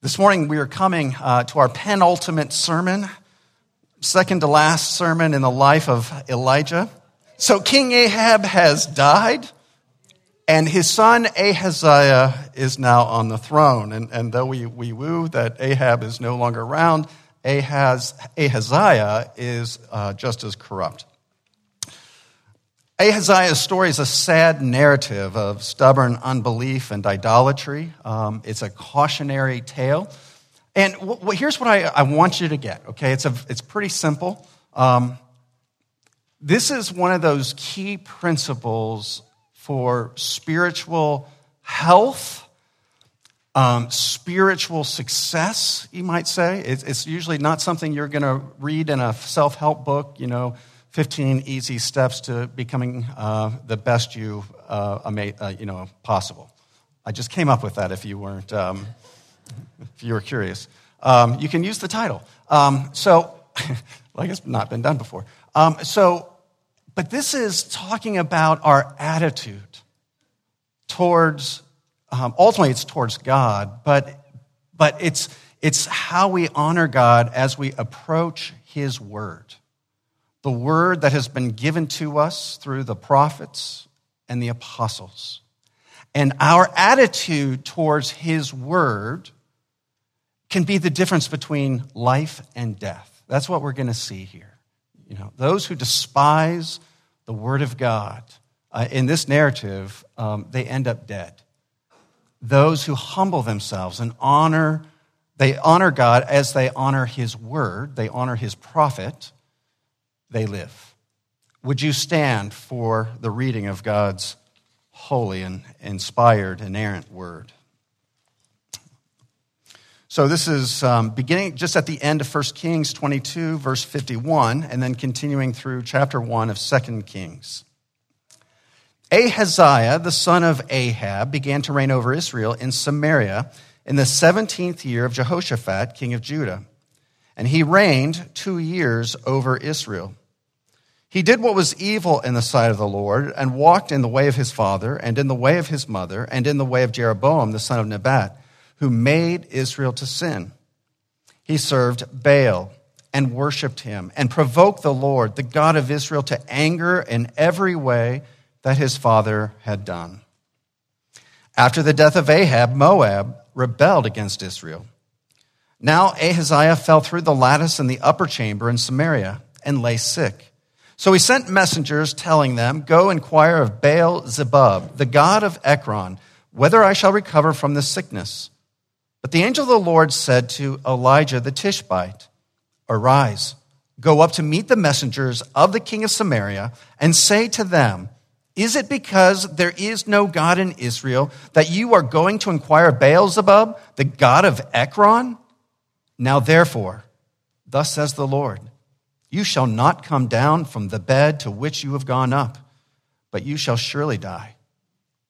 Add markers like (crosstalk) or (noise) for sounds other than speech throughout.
This morning we are coming uh, to our penultimate sermon, second to last sermon in the life of Elijah. So King Ahab has died, and his son Ahaziah is now on the throne. And, and though we, we woo that Ahab is no longer around, Ahaz, Ahaziah is uh, just as corrupt. Ahaziah's story is a sad narrative of stubborn unbelief and idolatry. Um, it's a cautionary tale. And w- w- here's what I, I, want you to get, okay? It's, a, it's pretty simple. Um, this is one of those key principles for spiritual health, um, spiritual success, you might say. It's, it's usually not something you're going to read in a self help book, you know 15 easy steps to becoming uh, the best you, uh, ama- uh, you know, possible. I just came up with that if you weren't, um, if you were curious. Um, you can use the title. Um, so, (laughs) like it's not been done before. Um, so, but this is talking about our attitude towards, um, ultimately it's towards God, but, but it's, it's how we honor God as we approach His Word the word that has been given to us through the prophets and the apostles. And our attitude towards his word can be the difference between life and death. That's what we're going to see here. You know, those who despise the word of God uh, in this narrative, um, they end up dead. Those who humble themselves and honor, they honor God as they honor his word, they honor his prophet they live. Would you stand for the reading of God's holy and inspired, inerrant word? So, this is um, beginning just at the end of 1 Kings 22, verse 51, and then continuing through chapter 1 of 2 Kings. Ahaziah, the son of Ahab, began to reign over Israel in Samaria in the 17th year of Jehoshaphat, king of Judah. And he reigned two years over Israel. He did what was evil in the sight of the Lord, and walked in the way of his father, and in the way of his mother, and in the way of Jeroboam the son of Nebat, who made Israel to sin. He served Baal and worshiped him, and provoked the Lord, the God of Israel, to anger in every way that his father had done. After the death of Ahab, Moab rebelled against Israel. Now Ahaziah fell through the lattice in the upper chamber in Samaria and lay sick. So he sent messengers telling them, Go inquire of Baal Zebub, the god of Ekron, whether I shall recover from this sickness. But the angel of the Lord said to Elijah the Tishbite, Arise, go up to meet the messengers of the king of Samaria, and say to them, Is it because there is no God in Israel that you are going to inquire of Baal Zebub, the god of Ekron? Now therefore, thus says the Lord, you shall not come down from the bed to which you have gone up, but you shall surely die.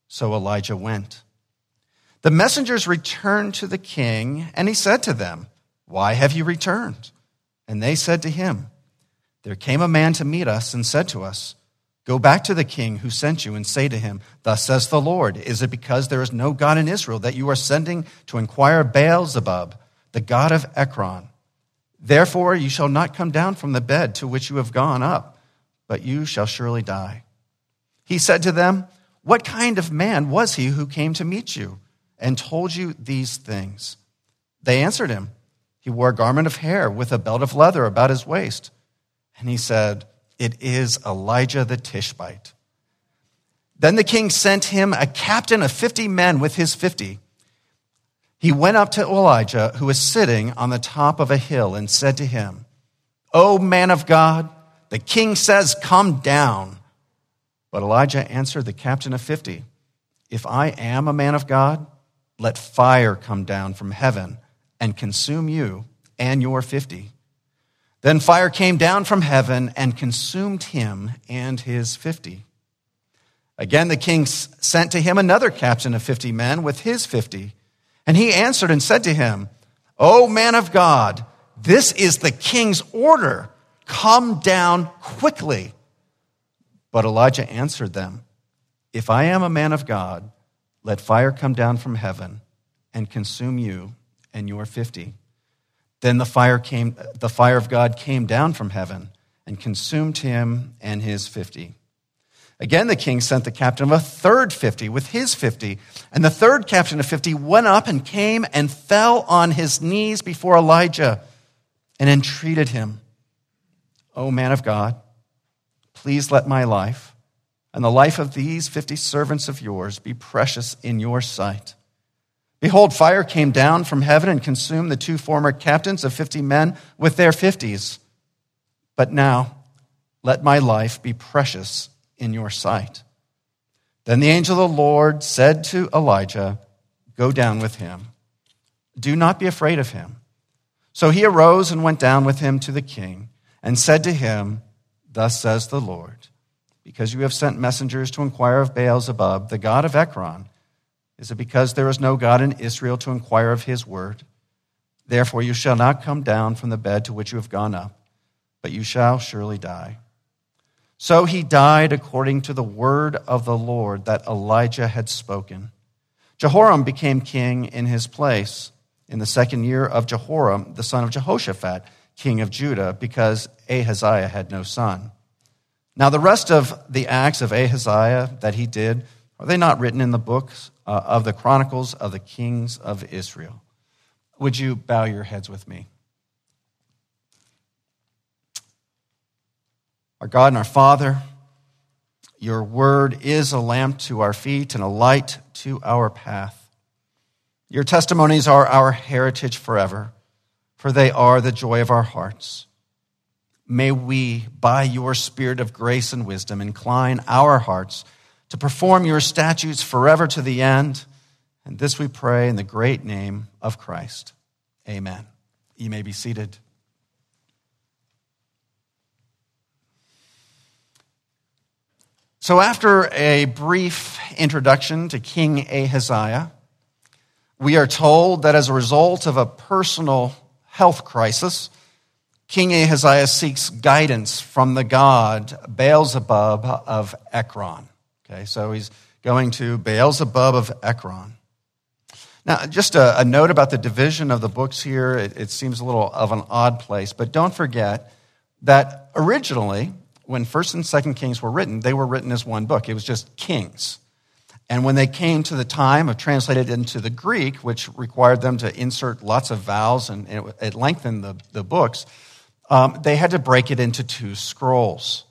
So Elijah went. The messengers returned to the king, and he said to them, Why have you returned? And they said to him, There came a man to meet us and said to us, Go back to the king who sent you and say to him, Thus says the Lord, Is it because there is no God in Israel that you are sending to inquire Baal Zebub, the god of Ekron? Therefore, you shall not come down from the bed to which you have gone up, but you shall surely die. He said to them, What kind of man was he who came to meet you and told you these things? They answered him, He wore a garment of hair with a belt of leather about his waist. And he said, It is Elijah the Tishbite. Then the king sent him a captain of fifty men with his fifty he went up to Elijah, who was sitting on the top of a hill, and said to him, O man of God, the king says, Come down. But Elijah answered the captain of fifty, If I am a man of God, let fire come down from heaven and consume you and your fifty. Then fire came down from heaven and consumed him and his fifty. Again, the king sent to him another captain of fifty men with his fifty. And he answered and said to him, O man of God, this is the king's order. Come down quickly. But Elijah answered them, If I am a man of God, let fire come down from heaven and consume you and your 50. Then the fire, came, the fire of God came down from heaven and consumed him and his 50. Again, the king sent the captain of a third 50 with his 50. And the third captain of 50 went up and came and fell on his knees before Elijah and entreated him, O man of God, please let my life and the life of these 50 servants of yours be precious in your sight. Behold, fire came down from heaven and consumed the two former captains of 50 men with their 50s. But now, let my life be precious in your sight. Then the angel of the Lord said to Elijah, Go down with him. Do not be afraid of him. So he arose and went down with him to the king and said to him, Thus says the Lord, because you have sent messengers to inquire of Baal-zebub, the god of Ekron, is it because there is no God in Israel to inquire of his word? Therefore, you shall not come down from the bed to which you have gone up, but you shall surely die. So he died according to the word of the Lord that Elijah had spoken. Jehoram became king in his place in the second year of Jehoram, the son of Jehoshaphat, king of Judah, because Ahaziah had no son. Now, the rest of the acts of Ahaziah that he did, are they not written in the books uh, of the Chronicles of the Kings of Israel? Would you bow your heads with me? Our God and our Father, your word is a lamp to our feet and a light to our path. Your testimonies are our heritage forever, for they are the joy of our hearts. May we, by your spirit of grace and wisdom, incline our hearts to perform your statutes forever to the end. And this we pray in the great name of Christ. Amen. You may be seated. So, after a brief introduction to King Ahaziah, we are told that as a result of a personal health crisis, King Ahaziah seeks guidance from the god Baal-zebub of Ekron. Okay, so he's going to Baal-zebub of Ekron. Now, just a, a, note about the division of the books here. It, it seems a little of an odd place, but don't forget that originally when First and Second Kings were written, they were written as one book. It was just Kings. And when they came to the time of translated into the Greek, which required them to insert lots of vowels and it, lengthened the, the books, um, they had to break it into two scrolls.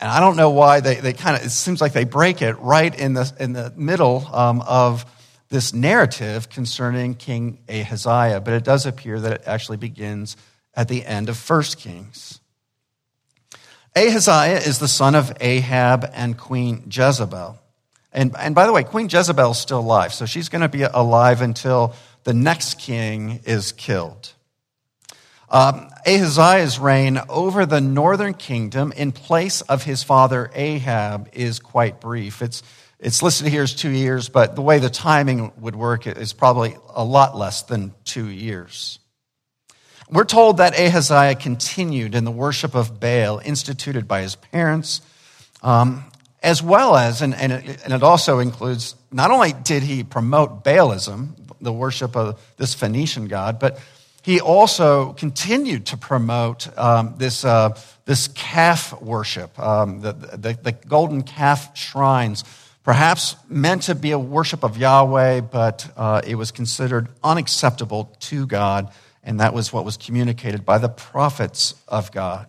And I don't know why they, they kind of, it seems like they break it right in the, in the middle um, of this narrative concerning King Ahaziah, but it does appear that it actually begins at the end of First Kings. Ahaziah is the son of Ahab and Queen Jezebel. And, and by the way, Queen Jezebel is still alive, so she's going to be alive until the next king is killed. Um, Ahaziah's reign over the northern kingdom in place of his father Ahab is quite brief. It's, it's listed here as two years, but the way the timing would work is probably a lot less than two years. We're told that Ahaziah continued in the worship of Baal instituted by his parents, um, as well as, and, and, it, and it also includes, not only did he promote Baalism, the worship of this Phoenician god, but he also continued to promote um, this, uh, this calf worship, um, the, the, the, golden calf shrines, perhaps meant to be a worship of Yahweh, but uh, it was considered unacceptable to God and that was what was communicated by the prophets of God.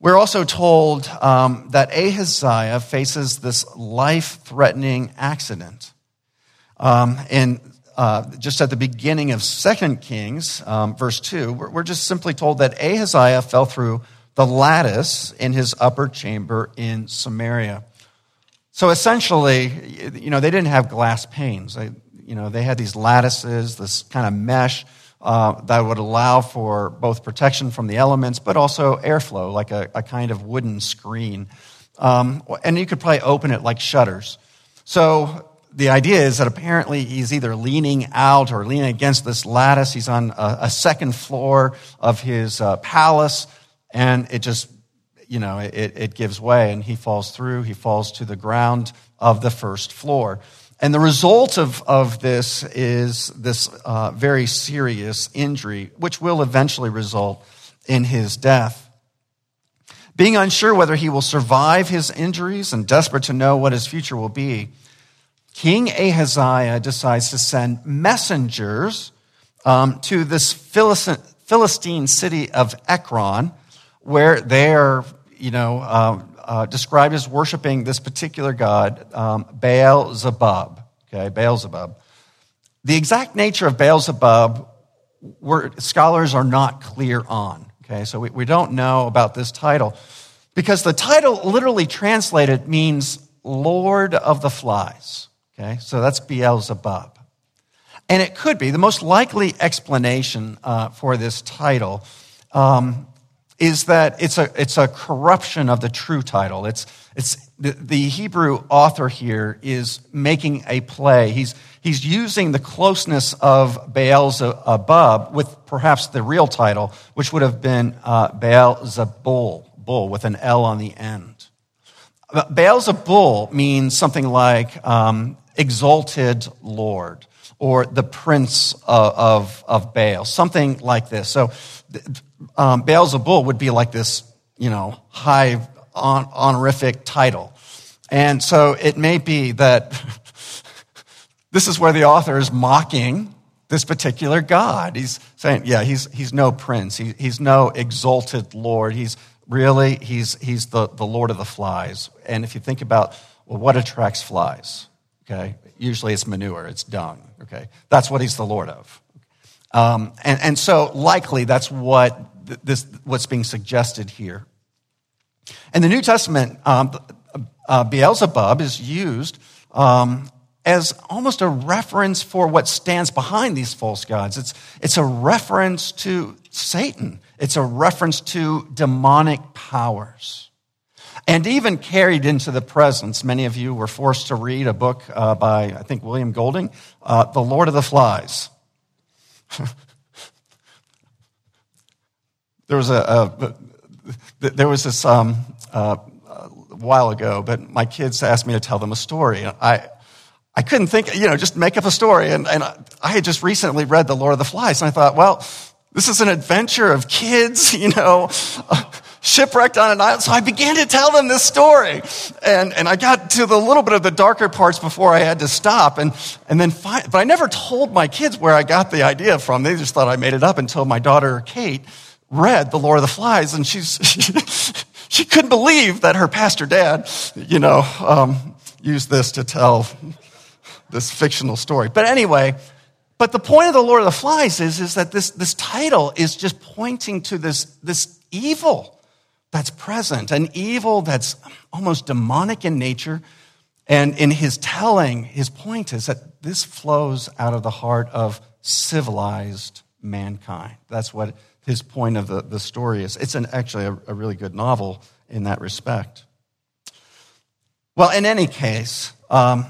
We're also told um, that Ahaziah faces this life threatening accident. Um, and uh, just at the beginning of 2 Kings, um, verse 2, we're, we're just simply told that Ahaziah fell through the lattice in his upper chamber in Samaria. So essentially, you know, they didn't have glass panes. You know, they had these lattices, this kind of mesh uh, that would allow for both protection from the elements, but also airflow, like a, a kind of wooden screen. Um, and you could probably open it like shutters. So the idea is that apparently he's either leaning out or leaning against this lattice. He's on a, a second floor of his uh, palace, and it just, you know, it, it gives way, and he falls through. He falls to the ground of the first floor. And the result of, of this is this uh, very serious injury, which will eventually result in his death. Being unsure whether he will survive his injuries and desperate to know what his future will be, King Ahaziah decides to send messengers um, to this Philistine city of Ekron, where they are, you know, uh, uh, described as worshiping this particular god, um, Baal Zebub. Okay, Baal Zebub. The exact nature of Baal Zebub, scholars are not clear on. Okay, so we, we don't know about this title because the title literally translated means Lord of the Flies. Okay, so that's Beelzebub. And it could be the most likely explanation uh, for this title um, is that it's a, it's a corruption of the true title. It's, it's the, the Hebrew author here is making a play. He's, he's using the closeness of Beelzebub with perhaps the real title, which would have been uh, Beelzebul, bull with an L on the end. Beelzebul means something like um, exalted Lord or the prince of, of, of Baal, something like this. So um, Beelzebul would be like this, you know, high honorific title. And so it may be that (laughs) this is where the author is mocking this particular God. He's saying, yeah, he's, he's no prince. He, he's no exalted Lord. He's really, he's, he's the, the Lord of the flies. And if you think about, well, what attracts flies? Okay. Usually it's manure, it's dung. Okay. That's what he's the Lord of. Um, and, and so likely that's what this, what's being suggested here. In the New Testament, um, uh, Beelzebub is used um, as almost a reference for what stands behind these false gods. It's, it's a reference to Satan, it's a reference to demonic powers. And even carried into the presence, many of you were forced to read a book uh, by, I think, William Golding, uh, The Lord of the Flies. (laughs) there was a, a, there was this um, uh, a while ago, but my kids asked me to tell them a story. I, I couldn't think, you know, just make up a story. And, and I had just recently read The Lord of the Flies, and I thought, well, this is an adventure of kids, (laughs) you know, shipwrecked on an island. So I began to tell them this story. And, and I got to the little bit of the darker parts before I had to stop. And, and then, find, but I never told my kids where I got the idea from. They just thought I made it up until my daughter, Kate, read The Lord of the Flies, and she's, (laughs) she, couldn't believe that her pastor dad, you know, um, used this to tell this fictional story. But anyway, but the point of The Lord of the Flies is, is that this, this title is just pointing to this, this evil that's present, an evil that's almost demonic in nature. And in his telling, his point is that this flows out of the heart of civilized mankind. That's what his point of the, the story is. It's an, actually a, a really good novel in that respect. Well, in any case, um,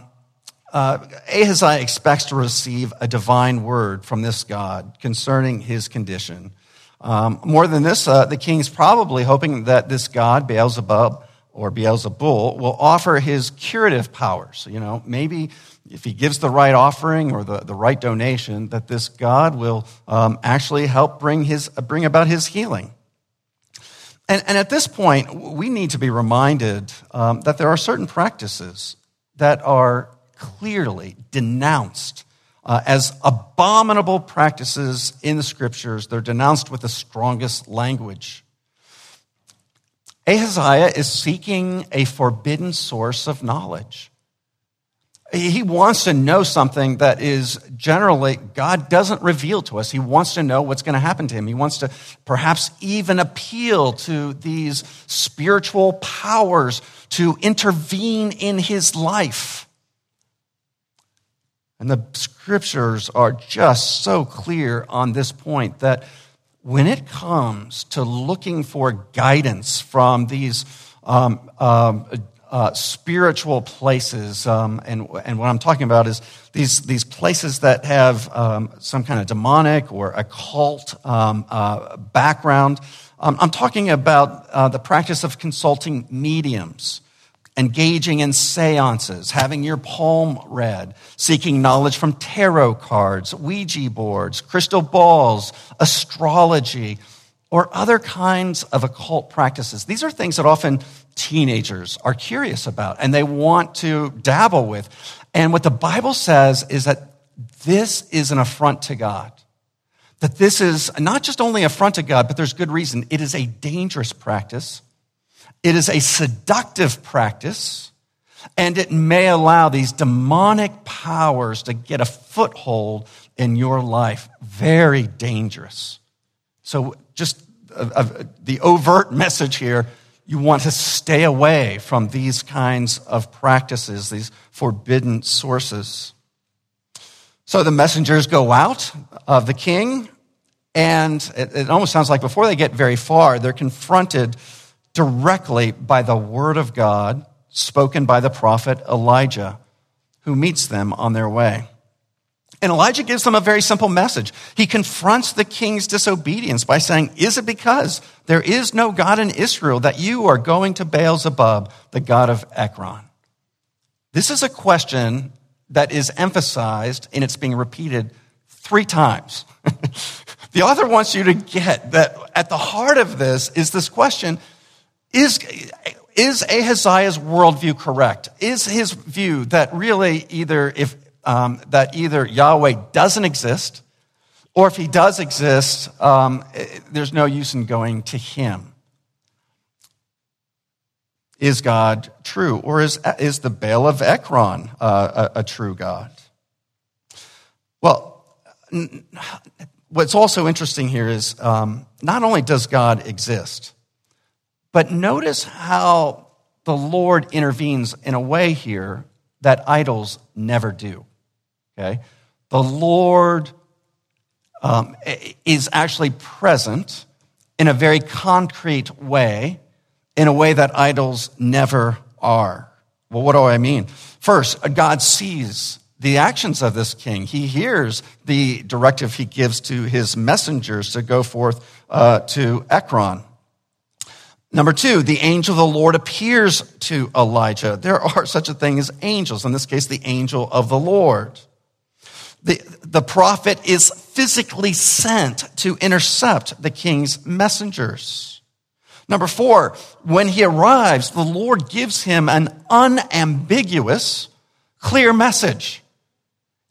uh, Ahaziah expects to receive a divine word from this God concerning his condition. Um, more than this, uh, the king is probably hoping that this God, Beelzebub or Beelzebul, will offer his curative powers. You know, maybe if he gives the right offering or the, the right donation, that this God will um, actually help bring, his, bring about his healing. And, and at this point, we need to be reminded um, that there are certain practices that are clearly denounced uh, as abominable practices in the scriptures. They're denounced with the strongest language. Ahaziah is seeking a forbidden source of knowledge. He wants to know something that is generally, God doesn't reveal to us. He wants to know what's going to happen to him. He wants to perhaps even appeal to these spiritual powers to intervene in his life. And the scriptures are just so clear on this point that when it comes to looking for guidance from these um, um, uh, spiritual places, um, and, and what I'm talking about is these, these places that have um, some kind of demonic or occult um, uh, background. Um, I'm talking about uh, the practice of consulting mediums engaging in seances, having your palm read, seeking knowledge from tarot cards, Ouija boards, crystal balls, astrology, or other kinds of occult practices. These are things that often teenagers are curious about and they want to dabble with. And what the Bible says is that this is an affront to God. That this is not just only affront to God, but there's good reason. It is a dangerous practice. It is a seductive practice. And it may allow these demonic powers to get a foothold in your life. Very dangerous. So, just uh, uh, the overt message here you want to stay away from these kinds of practices, these forbidden sources. So the messengers go out of the king, and it, it, almost sounds like before they get very far, they're confronted directly by the word of God spoken by the prophet Elijah, who meets them on their way. And Elijah gives them a very simple message. He confronts the king's disobedience by saying, Is it because there is no God in Israel that you are going to Baal Zebub, the God of Ekron? This is a question that is emphasized and it's being repeated three times. (laughs) the author wants you to get that at the heart of this is this question is, is Ahaziah's worldview correct? Is his view that really either if um, that either Yahweh doesn't exist, or if he does exist, um, there's no use in going to him. Is God true? Or is, is the Baal of Ekron uh, a, a, true God? Well, what's also interesting here is um, not only does God exist, but notice how the Lord intervenes in a way here that idols never do. Okay? The Lord um, is actually present in a very concrete way, in a way that idols never are. Well, what do I mean? First, God sees the actions of this king. He hears the directive he gives to his messengers to go forth uh, to Ekron. Number two, the angel of the Lord appears to Elijah. There are such a thing as angels, in this case, the angel of the Lord. The, the prophet is physically sent to intercept the king's messengers. Number four, when he arrives, the Lord gives him an unambiguous, clear message.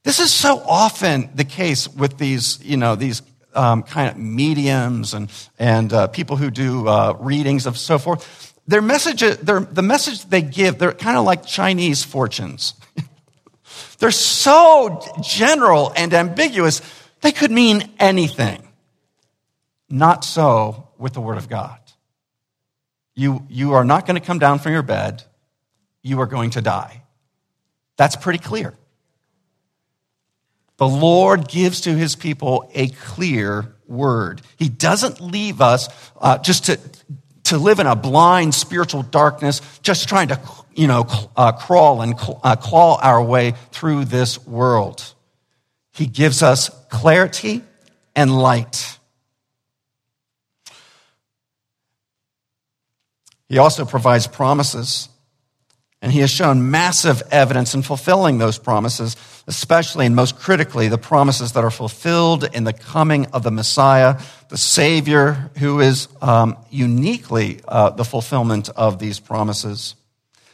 This is so often the case with these, you know, these um, kind of mediums and, and uh, people who do uh, readings of so forth. Their message, their, the message they give, they're kind of like Chinese fortunes. (laughs) They're so general and ambiguous, they could mean anything. Not so with the Word of God. You, you are not going to come down from your bed, you are going to die. That's pretty clear. The Lord gives to his people a clear word. He doesn't leave us uh, just to, to live in a blind spiritual darkness, just trying to you know, uh, crawl and uh, claw our way through this world. He gives us clarity and light. He also provides promises. And he has shown massive evidence in fulfilling those promises, especially and most critically, the promises that are fulfilled in the coming of the Messiah, the Savior, who is um, uniquely uh, the fulfillment of these promises.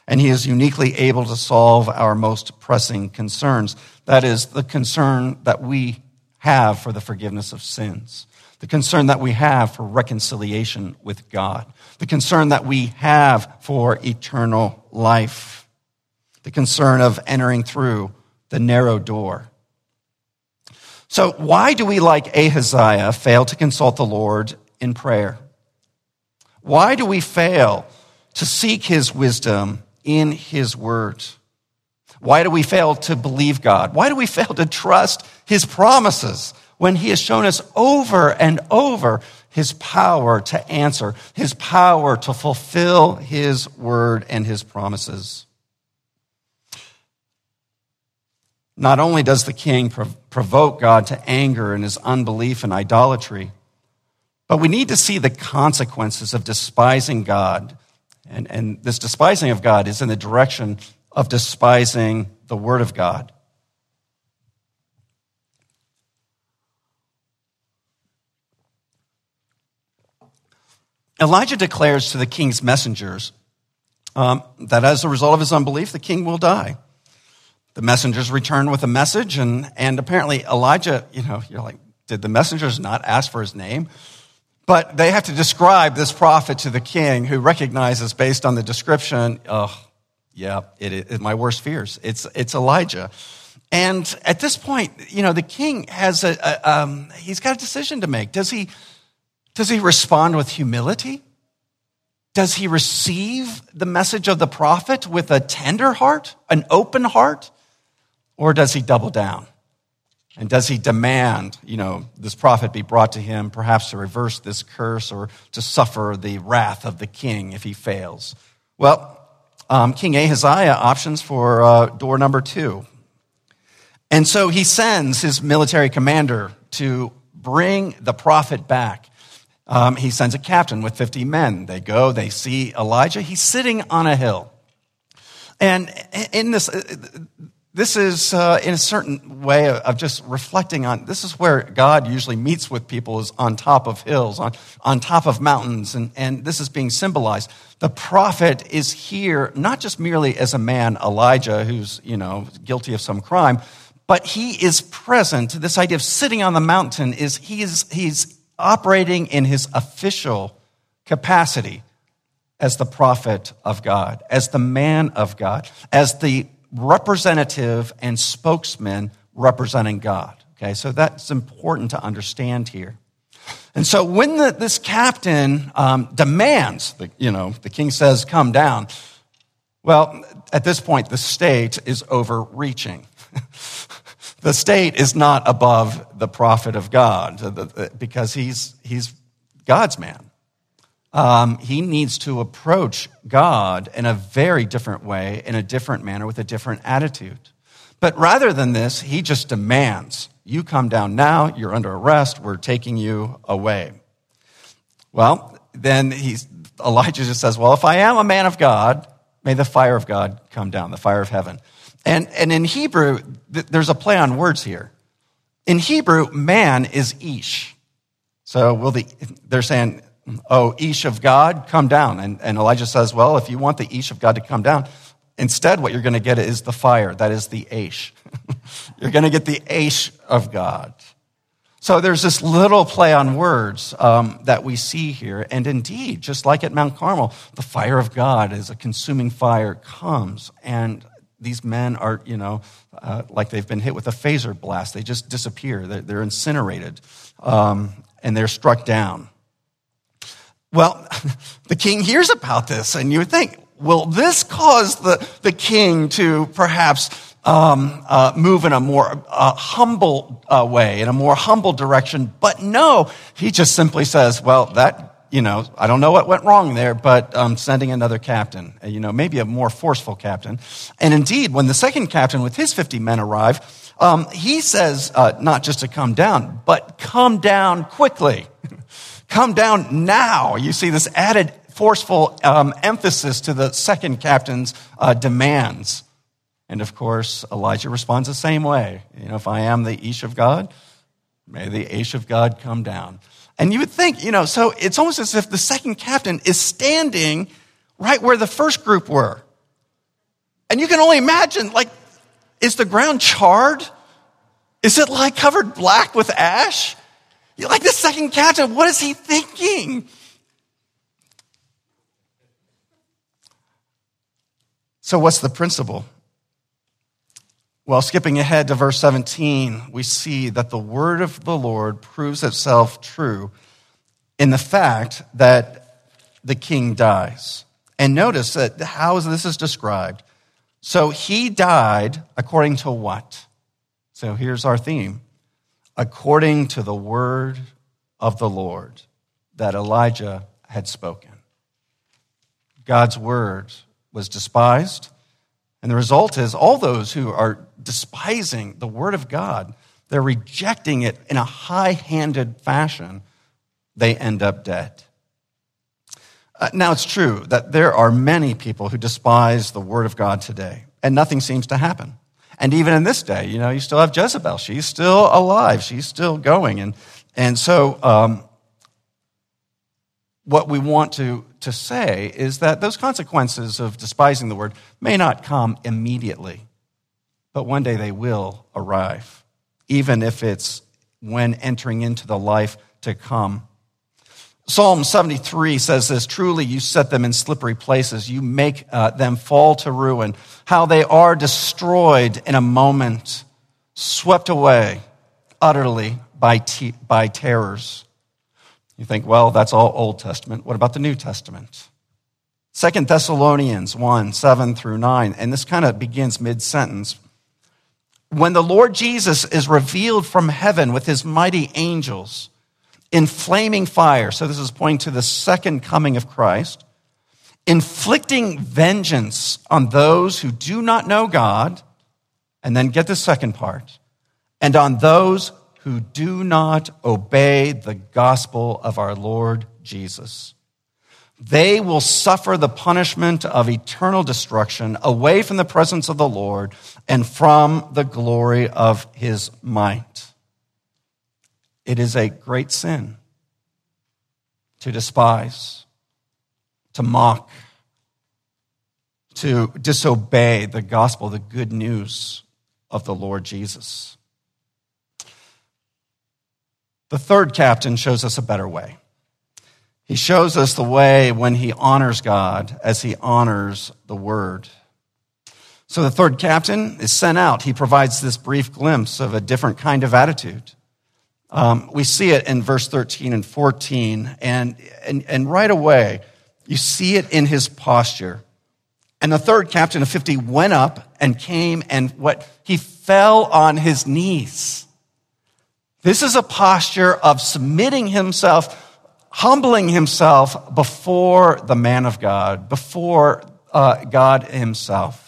And he is uniquely able to solve our most pressing concerns. That is, the concern that we have for the forgiveness of sins, the concern that we have for reconciliation with God, the concern that we have for eternal life, the concern of entering through the narrow door. So, why do we, like Ahaziah, fail to consult the Lord in prayer? Why do we fail to seek his wisdom in His Word. Why do we fail to believe God? Why do we (laughs) fail to trust His promises when He has shown us over and over His power to answer, His power to fulfill His Word and His promises? Not only does the king provoke God to anger in his unbelief and idolatry, but we need to see the consequences of despising God And, and this despising of God is in the direction of despising the Word of God. Elijah declares to the king's messengers um, that as a result of his unbelief, the king will die. The messengers return with a message, and, and apparently Elijah, you know, you're like, did the messengers not ask for his name? But they have to describe this prophet to the king who recognizes based on the description, oh, yeah, it is my worst fears. It's, it's Elijah. And at this point, you know, the king has a, a um, he's got a decision to make. Does he, does he respond with humility? Does he receive the message of the prophet with a tender heart, an open heart? Or does he double down? And does he demand, you know, this prophet be brought to him, perhaps to reverse this curse or to suffer the wrath of the king if he fails? Well, um, King Ahaziah options for uh, door number two. And so he sends his military commander to bring the prophet back. Um, he sends a captain with 50 men. They go, they see Elijah. He's sitting on a hill. And in this, this is, uh, in a certain way, of just reflecting on this is where God usually meets with people is on top of hills, on, on top of mountains, and, and this is being symbolized. The prophet is here not just merely as a man, Elijah, who's, you know, guilty of some crime, but he is present. This idea of sitting on the mountain is he is he's operating in his official capacity as the prophet of God, as the man of God, as the representative and spokesman representing God. Okay, so that's important to understand here. And so when the, this captain um, demands, the, you know, the king says, come down, well, at this point, the state is overreaching. (laughs) the state is not above the prophet of God because he's, he's God's man um, he needs to approach God in a very different way, in a different manner, with a different attitude. But rather than this, he just demands, You come down now, you're under arrest, we're taking you away. Well, then he's, Elijah just says, Well, if I am a man of God, may the fire of God come down, the fire of heaven. And, and in Hebrew, th- there's a play on words here. In Hebrew, man is ish. So will the, they're saying oh, Ish of God, come down. And, and Elijah says, well, if you want the Ish of God to come down, instead what you're going to get is the fire. That is the Aish. (laughs) you're going to get the Aish of God. So there's this little play on words um, that we see here. And indeed, just like at Mount Carmel, the fire of God as a consuming fire comes. And these men are, you know, uh, like they've been hit with a phaser blast. They just disappear. They're, they're incinerated um, and they're struck down. Well, (laughs) the king hears about this, and you would think, will this cause the, the king to perhaps um, uh, move in a more uh, humble uh, way, in a more humble direction? But no, he just simply says, well, that, you know, I don't know what went wrong there, but I'm sending another captain, you know, maybe a more forceful captain. And indeed, when the second captain with his 50 men arrive, um, he says uh, not just to come down, but come down quickly. Come down now. You see this added forceful um, emphasis to the second captain's uh, demands. And of course, Elijah responds the same way. You know, if I am the Ish of God, may the Ish of God come down. And you would think, you know, so it's almost as if the second captain is standing right where the first group were. And you can only imagine, like, is the ground charred? Is it like covered black with ash? You're like the second captain. What is he thinking? So, what's the principle? Well, skipping ahead to verse 17, we see that the word of the Lord proves itself true in the fact that the king dies. And notice that how this is described. So he died according to what? So here's our theme according to the word of the Lord that Elijah had spoken. God's word was despised, and the result is all those who are despising the word of God, they're rejecting it in a high handed fashion, they end up dead. Uh, now, it's true that there are many people who despise the word of God today, and nothing seems to happen. And even in this day, you know, you still have Jezebel. She's still alive. She's still going. And, and so, um, what we want to, to say is that those consequences of despising the word may not come immediately, but one day they will arrive, even if it's when entering into the life to come. Psalm 73 says this Truly, you set them in slippery places. You make uh, them fall to ruin. How they are destroyed in a moment, swept away utterly by, by terrors. You think, well, that's all Old Testament. What about the New Testament? Second Thessalonians 1 7 through 9. And this kind of begins mid sentence. When the Lord Jesus is revealed from heaven with his mighty angels, in flaming fire. So this is pointing to the second coming of Christ, inflicting vengeance on those who do not know God. And then get the second part. And on those who do not obey the gospel of our Lord Jesus. They will suffer the punishment of eternal destruction away from the presence of the Lord and from the glory of his might. It is a great sin to despise, to mock, to disobey the gospel, the good news of the Lord Jesus. The third captain shows us a better way. He shows us the way when he honors God as he honors the word. So the third captain is sent out. He provides this brief glimpse of a different kind of attitude. Um, we see it in verse 13 and 14, and, and, and right away, you see it in his posture. And the third captain of 50 went up and came and what? He fell on his knees. This is a posture of submitting himself, humbling himself before the man of God, before uh, God himself.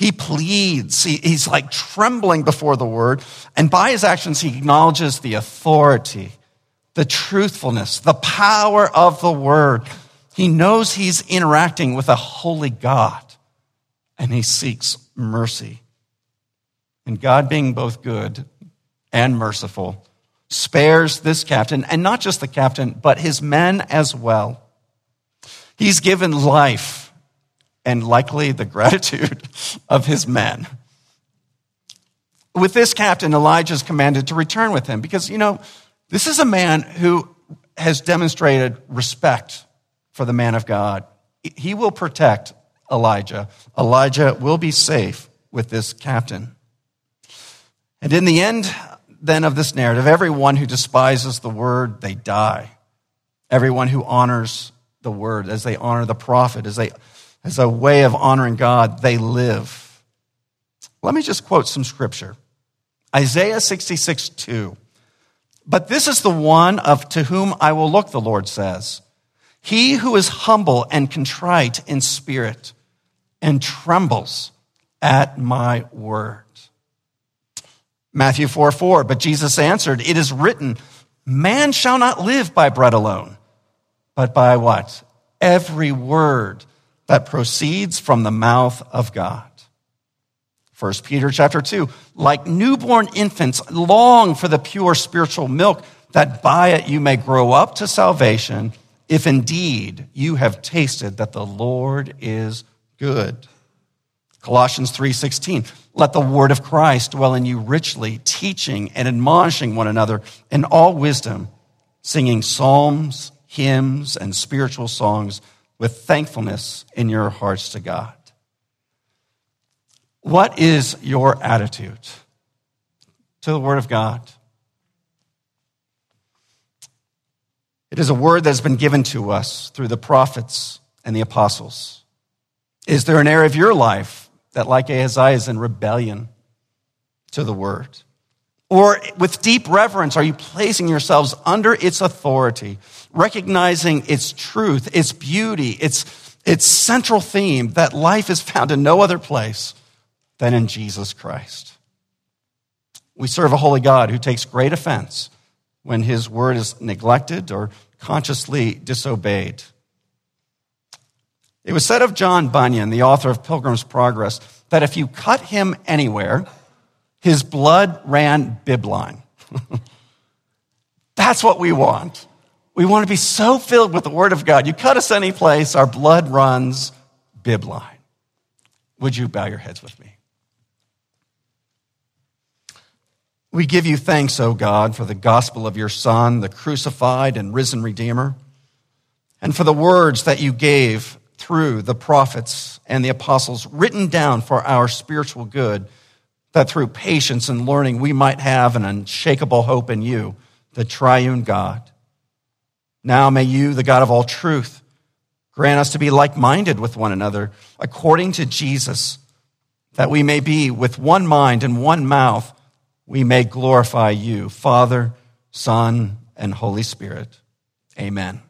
He pleads. He, he's like trembling before the word. And by his actions, he acknowledges the authority, the truthfulness, the power of the word. He knows he's interacting with a holy God and he seeks mercy. And God, being both good and merciful, spares this captain, and not just the captain, but his men as well. He's given life and likely the gratitude (laughs) of his men. With this captain, Elijah is commanded to return with him because, you know, this is a man who has demonstrated respect for the man of God. He will protect Elijah. Elijah will be safe with this captain. And in the end, then, of this narrative, everyone who despises the word, they die. Everyone who honors the word, as they honor the prophet, as they as a way of honoring God, they live. Let me just quote some scripture Isaiah 66 2. But this is the one of to whom I will look, the Lord says. He who is humble and contrite in spirit and trembles at my word. Matthew 4 4. But Jesus answered, It is written, Man shall not live by bread alone, but by what? Every word that proceeds from the mouth of God. 1 Peter chapter 2, like newborn infants, long for the pure spiritual milk, that by it you may grow up to salvation, if indeed you have tasted that the Lord is good. Colossians 3:16 Let the word of Christ dwell in you richly teaching and admonishing one another in all wisdom singing psalms hymns and spiritual songs with thankfulness in your hearts to God. What is your attitude to the Word of God? It is a word that has been given to us through the prophets and the apostles. Is there an area of your life that, like Ahaziah, is in rebellion to the Word? Or with deep reverence, are you placing yourselves under its authority, recognizing its truth, its beauty, its, its central theme that life is found in no other place than in Jesus Christ? We serve a holy God who takes great offense when his word is neglected or consciously disobeyed. It was said of John Bunyan, the author of Pilgrim's Progress, that if you cut him anywhere, his blood ran bibline. (laughs) That's what we want. We want to be so filled with the Word of God. You cut us any place, our blood runs bibline. Would you bow your heads with me? We give you thanks, O God, for the gospel of your Son, the crucified and risen Redeemer, and for the words that you gave through the prophets and the apostles, written down for our spiritual good, that through patience and learning we might have an unshakable hope in you, the triune God. Now may you, the God of all truth, grant us to be like minded with one another, according to Jesus, that we may be with one mind and one mouth we may glorify you, Father, Son, and Holy Spirit. Amen.